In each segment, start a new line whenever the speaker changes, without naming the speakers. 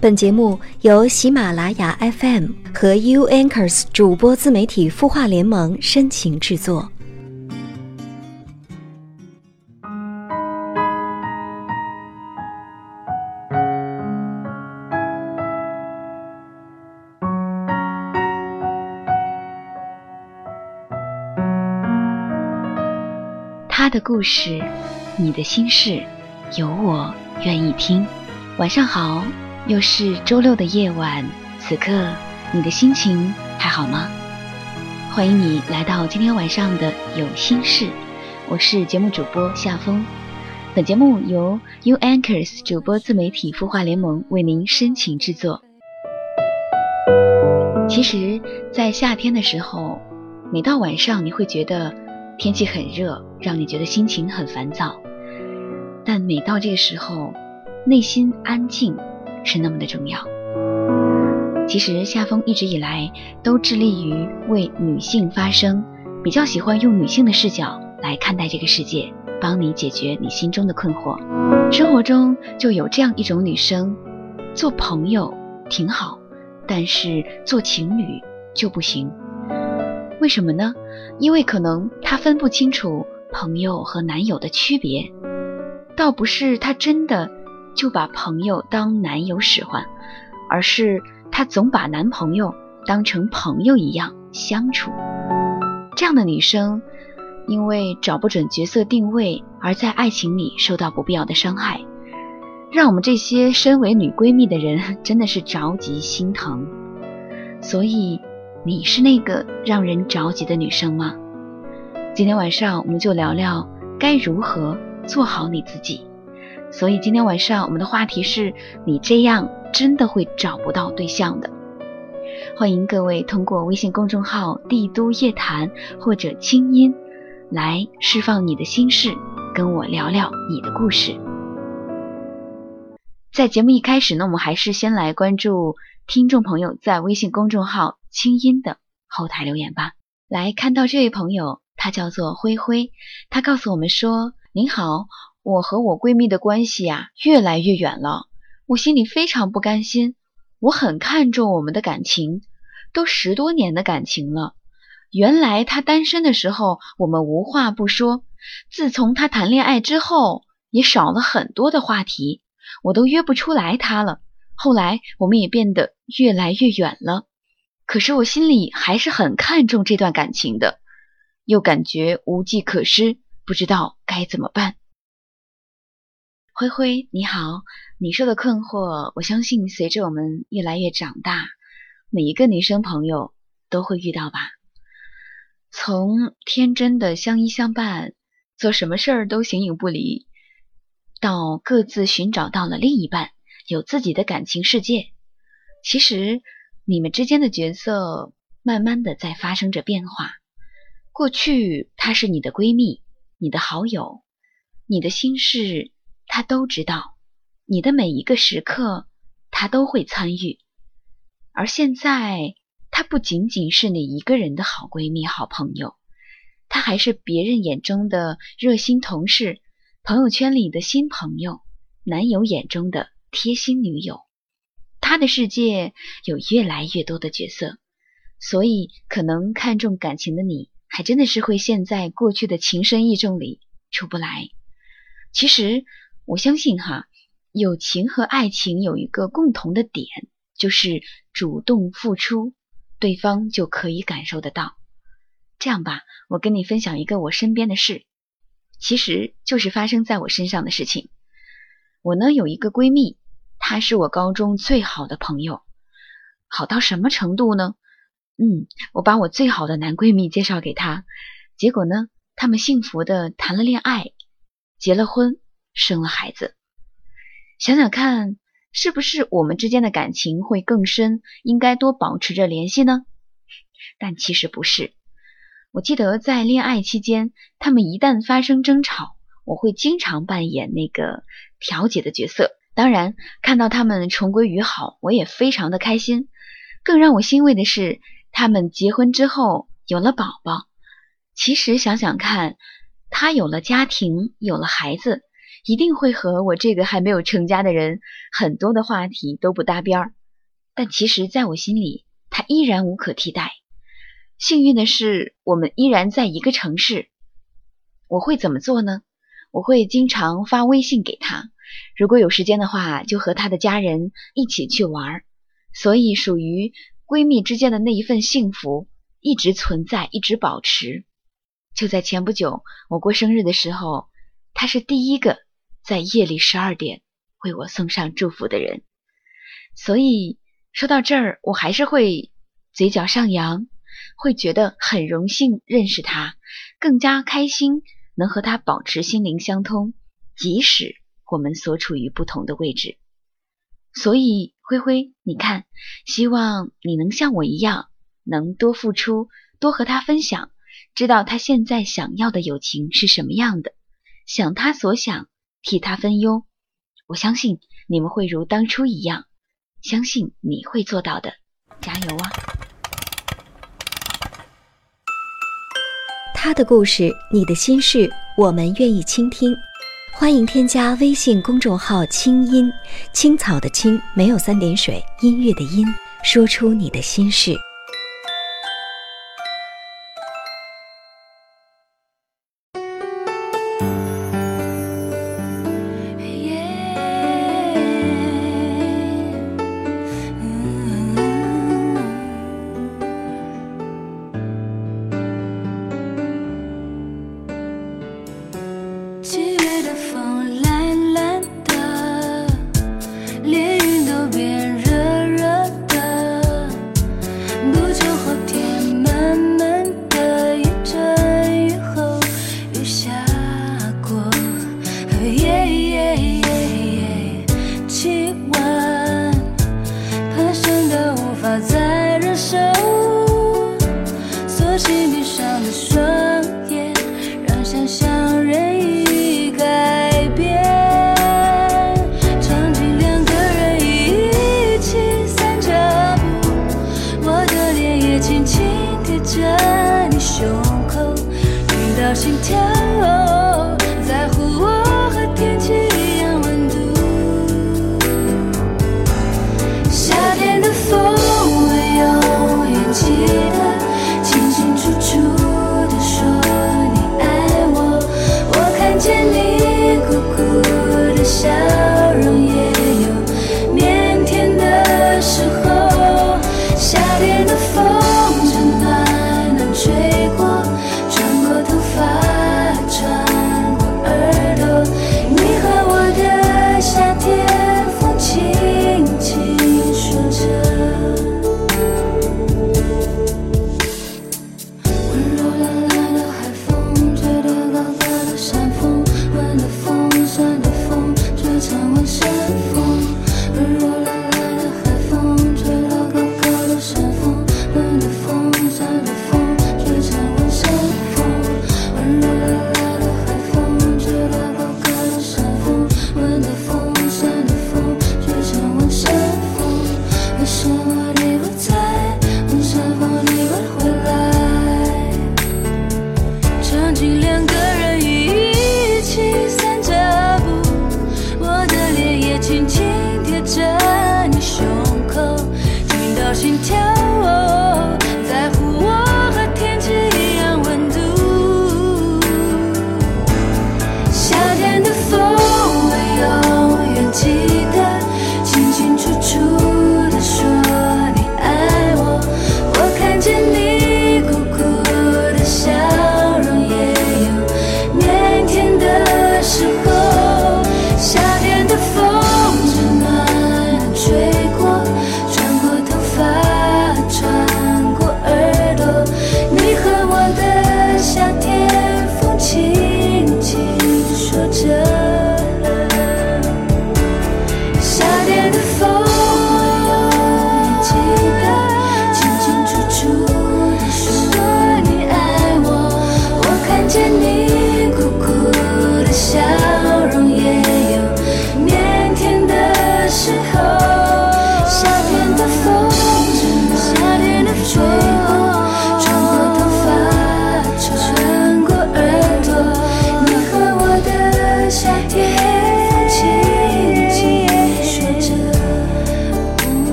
本节目由喜马拉雅 FM 和 U Anchors 主播自媒体孵化联盟深情制作。
他的故事，你的心事，有我愿意听。晚上好，又是周六的夜晚，此刻你的心情还好吗？欢迎你来到今天晚上的有心事，我是节目主播夏风。本节目由 U Anchors 主播自媒体孵化联盟为您深情制作。其实，在夏天的时候，每到晚上你会觉得天气很热。让你觉得心情很烦躁，但每到这个时候，内心安静是那么的重要。其实夏风一直以来都致力于为女性发声，比较喜欢用女性的视角来看待这个世界，帮你解决你心中的困惑。生活中就有这样一种女生，做朋友挺好，但是做情侣就不行。为什么呢？因为可能她分不清楚。朋友和男友的区别，倒不是她真的就把朋友当男友使唤，而是她总把男朋友当成朋友一样相处。这样的女生，因为找不准角色定位，而在爱情里受到不必要的伤害，让我们这些身为女闺蜜的人真的是着急心疼。所以，你是那个让人着急的女生吗？今天晚上我们就聊聊该如何做好你自己。所以今天晚上我们的话题是你这样真的会找不到对象的。欢迎各位通过微信公众号“帝都夜谈”或者“清音”来释放你的心事，跟我聊聊你的故事。在节目一开始呢，我们还是先来关注听众朋友在微信公众号“清音”的后台留言吧。来看到这位朋友。他叫做灰灰，他告诉我们说：“您好，我和我闺蜜的关系呀越来越远了，我心里非常不甘心。我很看重我们的感情，都十多年的感情了。原来她单身的时候我们无话不说，自从她谈恋爱之后也少了很多的话题，我都约不出来她了。后来我们也变得越来越远了，可是我心里还是很看重这段感情的。”又感觉无计可施，不知道该怎么办。灰灰，你好，你说的困惑，我相信随着我们越来越长大，每一个女生朋友都会遇到吧。从天真的相依相伴，做什么事儿都形影不离，到各自寻找到了另一半，有自己的感情世界。其实你们之间的角色慢慢的在发生着变化。过去她是你的闺蜜，你的好友，你的心事她都知道，你的每一个时刻她都会参与。而现在，她不仅仅是你一个人的好闺蜜、好朋友，她还是别人眼中的热心同事，朋友圈里的新朋友，男友眼中的贴心女友。她的世界有越来越多的角色，所以可能看重感情的你。还真的是会陷在过去的情深意重里出不来。其实我相信哈，友情和爱情有一个共同的点，就是主动付出，对方就可以感受得到。这样吧，我跟你分享一个我身边的事，其实就是发生在我身上的事情。我呢有一个闺蜜，她是我高中最好的朋友，好到什么程度呢？嗯，我把我最好的男闺蜜介绍给她，结果呢，他们幸福的谈了恋爱，结了婚，生了孩子。想想看，是不是我们之间的感情会更深？应该多保持着联系呢？但其实不是。我记得在恋爱期间，他们一旦发生争吵，我会经常扮演那个调解的角色。当然，看到他们重归于好，我也非常的开心。更让我欣慰的是。他们结婚之后有了宝宝，其实想想看，他有了家庭，有了孩子，一定会和我这个还没有成家的人很多的话题都不搭边儿。但其实，在我心里，他依然无可替代。幸运的是，我们依然在一个城市。我会怎么做呢？我会经常发微信给他，如果有时间的话，就和他的家人一起去玩儿。所以，属于闺蜜之间的那一份幸福一直存在，一直保持。就在前不久，我过生日的时候，他是第一个在夜里十二点为我送上祝福的人。所以说到这儿，我还是会嘴角上扬，会觉得很荣幸认识他，更加开心能和他保持心灵相通，即使我们所处于不同的位置。所以，灰灰，你看，希望你能像我一样，能多付出，多和他分享。知道他现在想要的友情是什么样的，想他所想，替他分忧。我相信你们会如当初一样，相信你会做到的，加油啊！
他的故事，你的心事，我们愿意倾听。欢迎添加微信公众号“清音青草”的青没有三点水，音乐的音，说出你的心事。
心闭上的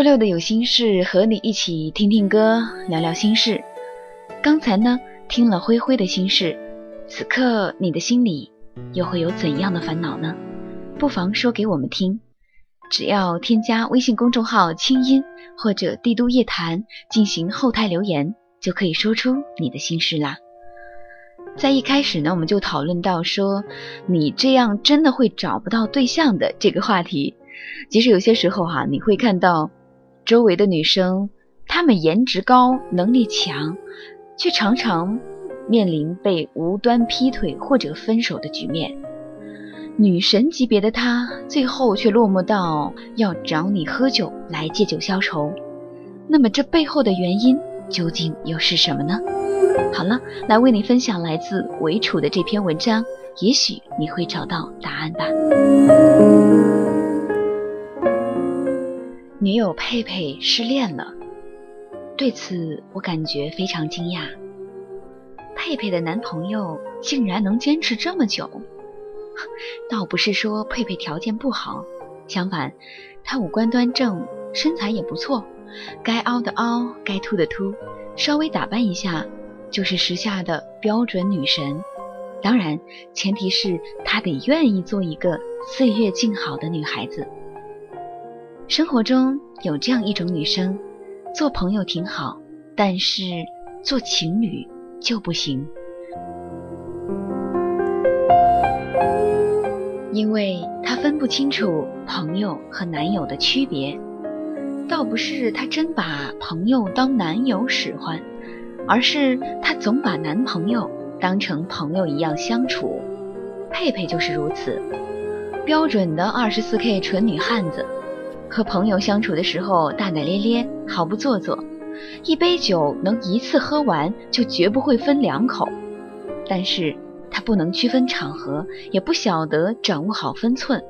周六的有心事，和你一起听听歌，聊聊心事。刚才呢，听了灰灰的心事，此刻你的心里又会有怎样的烦恼呢？不妨说给我们听。只要添加微信公众号“清音”或者“帝都夜谈”进行后台留言，就可以说出你的心事啦。在一开始呢，我们就讨论到说，你这样真的会找不到对象的这个话题。其实有些时候哈，你会看到。周围的女生，她们颜值高、能力强，却常常面临被无端劈腿或者分手的局面。女神级别的她，最后却落寞到要找你喝酒来借酒消愁。那么这背后的原因究竟又是什么呢？好了，来为你分享来自韦楚的这篇文章，也许你会找到答案吧。女友佩佩失恋了，对此我感觉非常惊讶。佩佩的男朋友竟然能坚持这么久，倒不是说佩佩条件不好，相反，她五官端正，身材也不错，该凹的凹，该凸的凸，稍微打扮一下就是时下的标准女神。当然，前提是她得愿意做一个岁月静好的女孩子。生活中有这样一种女生，做朋友挺好，但是做情侣就不行，因为她分不清楚朋友和男友的区别。倒不是她真把朋友当男友使唤，而是她总把男朋友当成朋友一样相处。佩佩就是如此，标准的二十四 K 纯女汉子。和朋友相处的时候大大咧咧，毫不做作，一杯酒能一次喝完就绝不会分两口。但是他不能区分场合，也不晓得掌握好分寸。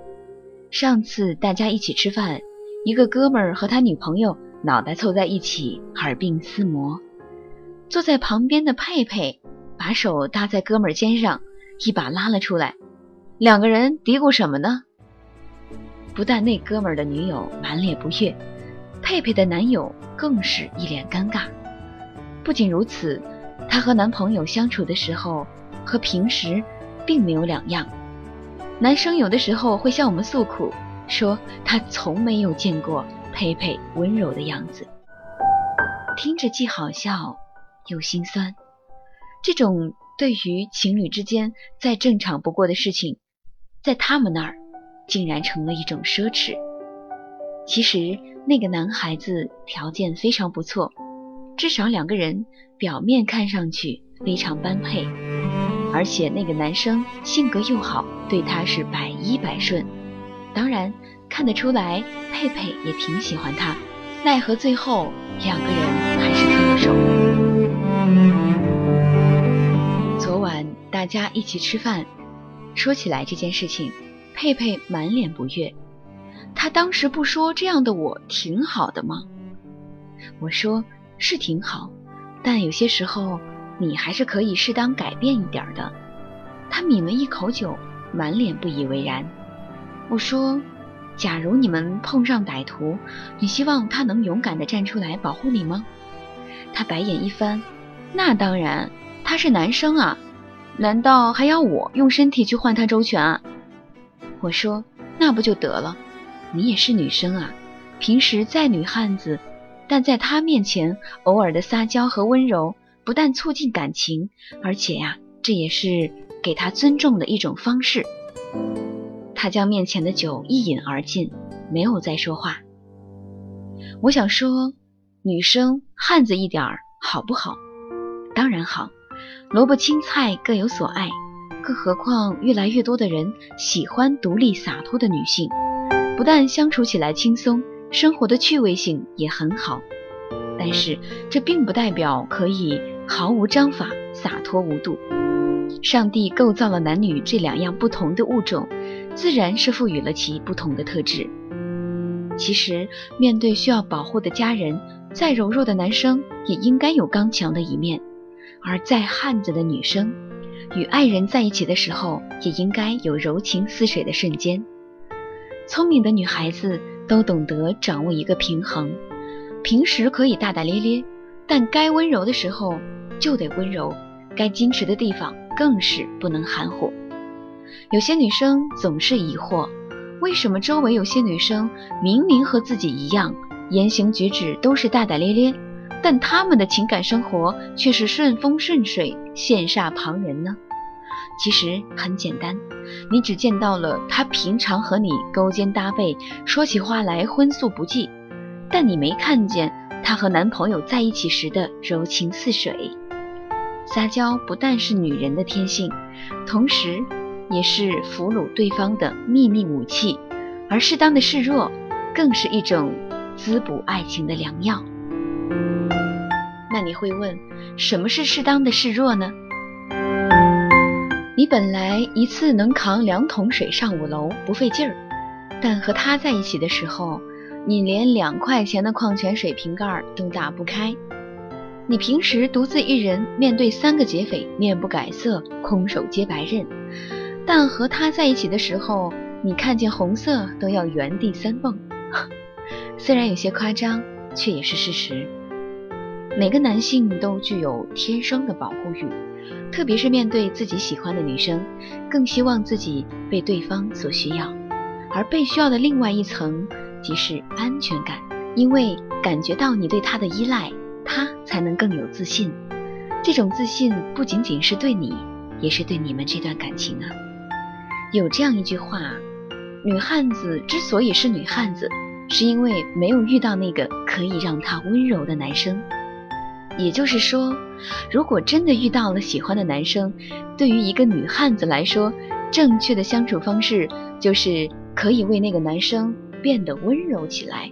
上次大家一起吃饭，一个哥们儿和他女朋友脑袋凑在一起，耳鬓厮磨。坐在旁边的佩佩把手搭在哥们儿肩上，一把拉了出来。两个人嘀咕什么呢？不但那哥们儿的女友满脸不悦，佩佩的男友更是一脸尴尬。不仅如此，她和男朋友相处的时候和平时并没有两样。男生有的时候会向我们诉苦，说他从没有见过佩佩温柔的样子，听着既好笑又心酸。这种对于情侣之间再正常不过的事情，在他们那儿。竟然成了一种奢侈。其实那个男孩子条件非常不错，至少两个人表面看上去非常般配，而且那个男生性格又好，对他是百依百顺。当然看得出来，佩佩也挺喜欢他，奈何最后两个人还是分了手。昨晚大家一起吃饭，说起来这件事情。佩佩满脸不悦，他当时不说这样的我挺好的吗？我说是挺好，但有些时候你还是可以适当改变一点的。他抿了一口酒，满脸不以为然。我说，假如你们碰上歹徒，你希望他能勇敢的站出来保护你吗？他白眼一翻，那当然，他是男生啊，难道还要我用身体去换他周全啊？我说：“那不就得了？你也是女生啊，平时再女汉子，但在他面前偶尔的撒娇和温柔，不但促进感情，而且呀，这也是给他尊重的一种方式。”他将面前的酒一饮而尽，没有再说话。我想说，女生汉子一点儿好不好？当然好，萝卜青菜各有所爱。更何况，越来越多的人喜欢独立洒脱的女性，不但相处起来轻松，生活的趣味性也很好。但是，这并不代表可以毫无章法、洒脱无度。上帝构造了男女这两样不同的物种，自然是赋予了其不同的特质。其实，面对需要保护的家人，再柔弱的男生也应该有刚强的一面，而再汉子的女生。与爱人在一起的时候，也应该有柔情似水的瞬间。聪明的女孩子都懂得掌握一个平衡，平时可以大大咧咧，但该温柔的时候就得温柔，该矜持的地方更是不能含糊。有些女生总是疑惑，为什么周围有些女生明明和自己一样，言行举止都是大大咧咧，但她们的情感生活却是顺风顺水，羡煞旁人呢？其实很简单，你只见到了她平常和你勾肩搭背，说起话来荤素不忌，但你没看见她和男朋友在一起时的柔情似水。撒娇不但是女人的天性，同时。也是俘虏对方的秘密武器，而适当的示弱，更是一种滋补爱情的良药。那你会问，什么是适当的示弱呢？你本来一次能扛两桶水上五楼不费劲儿，但和他在一起的时候，你连两块钱的矿泉水瓶盖都打不开。你平时独自一人面对三个劫匪，面不改色，空手接白刃。但和他在一起的时候，你看见红色都要原地三蹦。虽然有些夸张，却也是事实。每个男性都具有天生的保护欲，特别是面对自己喜欢的女生，更希望自己被对方所需要。而被需要的另外一层，即是安全感，因为感觉到你对他的依赖，他才能更有自信。这种自信不仅仅是对你，也是对你们这段感情啊。有这样一句话：女汉子之所以是女汉子，是因为没有遇到那个可以让她温柔的男生。也就是说，如果真的遇到了喜欢的男生，对于一个女汉子来说，正确的相处方式就是可以为那个男生变得温柔起来，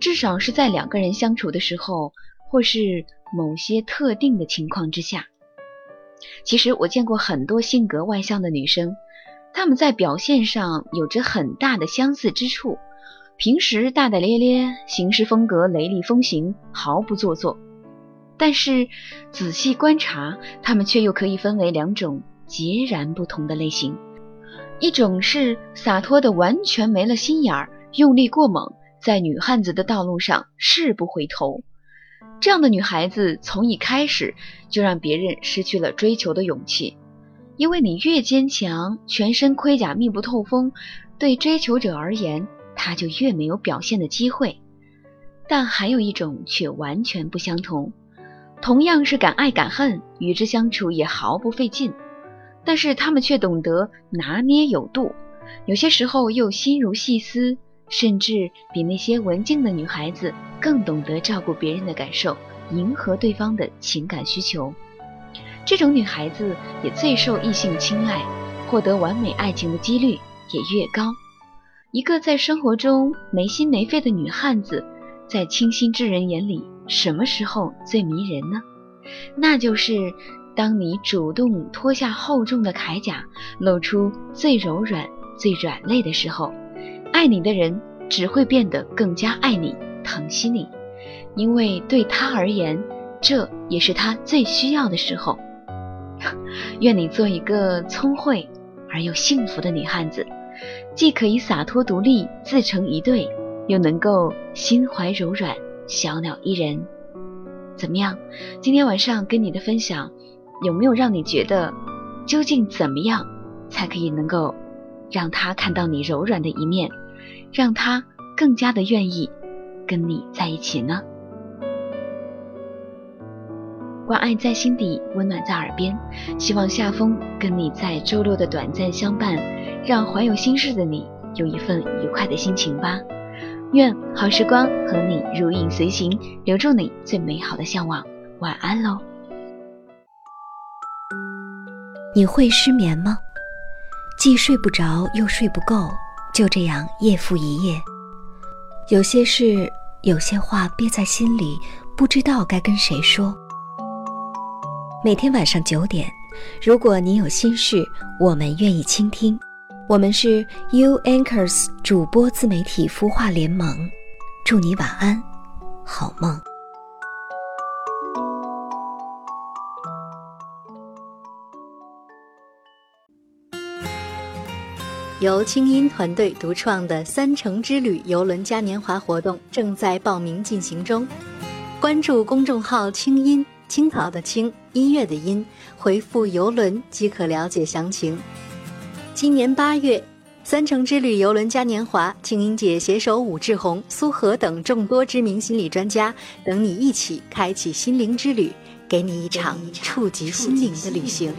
至少是在两个人相处的时候，或是某些特定的情况之下。其实我见过很多性格外向的女生。她们在表现上有着很大的相似之处，平时大大咧咧，行事风格雷厉风行，毫不做作。但是仔细观察，他们却又可以分为两种截然不同的类型：一种是洒脱的完全没了心眼儿，用力过猛，在女汉子的道路上誓不回头。这样的女孩子从一开始就让别人失去了追求的勇气。因为你越坚强，全身盔甲密不透风，对追求者而言，他就越没有表现的机会。但还有一种却完全不相同，同样是敢爱敢恨，与之相处也毫不费劲，但是他们却懂得拿捏有度，有些时候又心如细丝，甚至比那些文静的女孩子更懂得照顾别人的感受，迎合对方的情感需求。这种女孩子也最受异性青睐，获得完美爱情的几率也越高。一个在生活中没心没肺的女汉子，在清心之人眼里，什么时候最迷人呢？那就是当你主动脱下厚重的铠甲，露出最柔软、最软肋的时候，爱你的人只会变得更加爱你、疼惜你，因为对他而言，这也是他最需要的时候。愿你做一个聪慧而又幸福的女汉子，既可以洒脱独立自成一对，又能够心怀柔软小鸟依人。怎么样？今天晚上跟你的分享，有没有让你觉得，究竟怎么样才可以能够让他看到你柔软的一面，让他更加的愿意跟你在一起呢？关爱在心底，温暖在耳边。希望夏风跟你在周六的短暂相伴，让怀有心事的你有一份愉快的心情吧。愿好时光和你如影随形，留住你最美好的向往。晚安喽。
你会失眠吗？既睡不着又睡不够，就这样夜复一夜。有些事，有些话憋在心里，不知道该跟谁说。每天晚上九点，如果你有心事，我们愿意倾听。我们是 U Anchors 主播自媒体孵化联盟，祝你晚安，好梦。
由清音团队独创的“三城之旅”游轮嘉年华活动正在报名进行中。关注公众号“清音青草”的青音乐的音，回复“游轮”即可了解详情。今年八月，“三城之旅”游轮嘉年华，静音姐携手武志红、苏荷等众多知名心理专家，等你一起开启心灵之旅，给你一场触及心灵的旅行。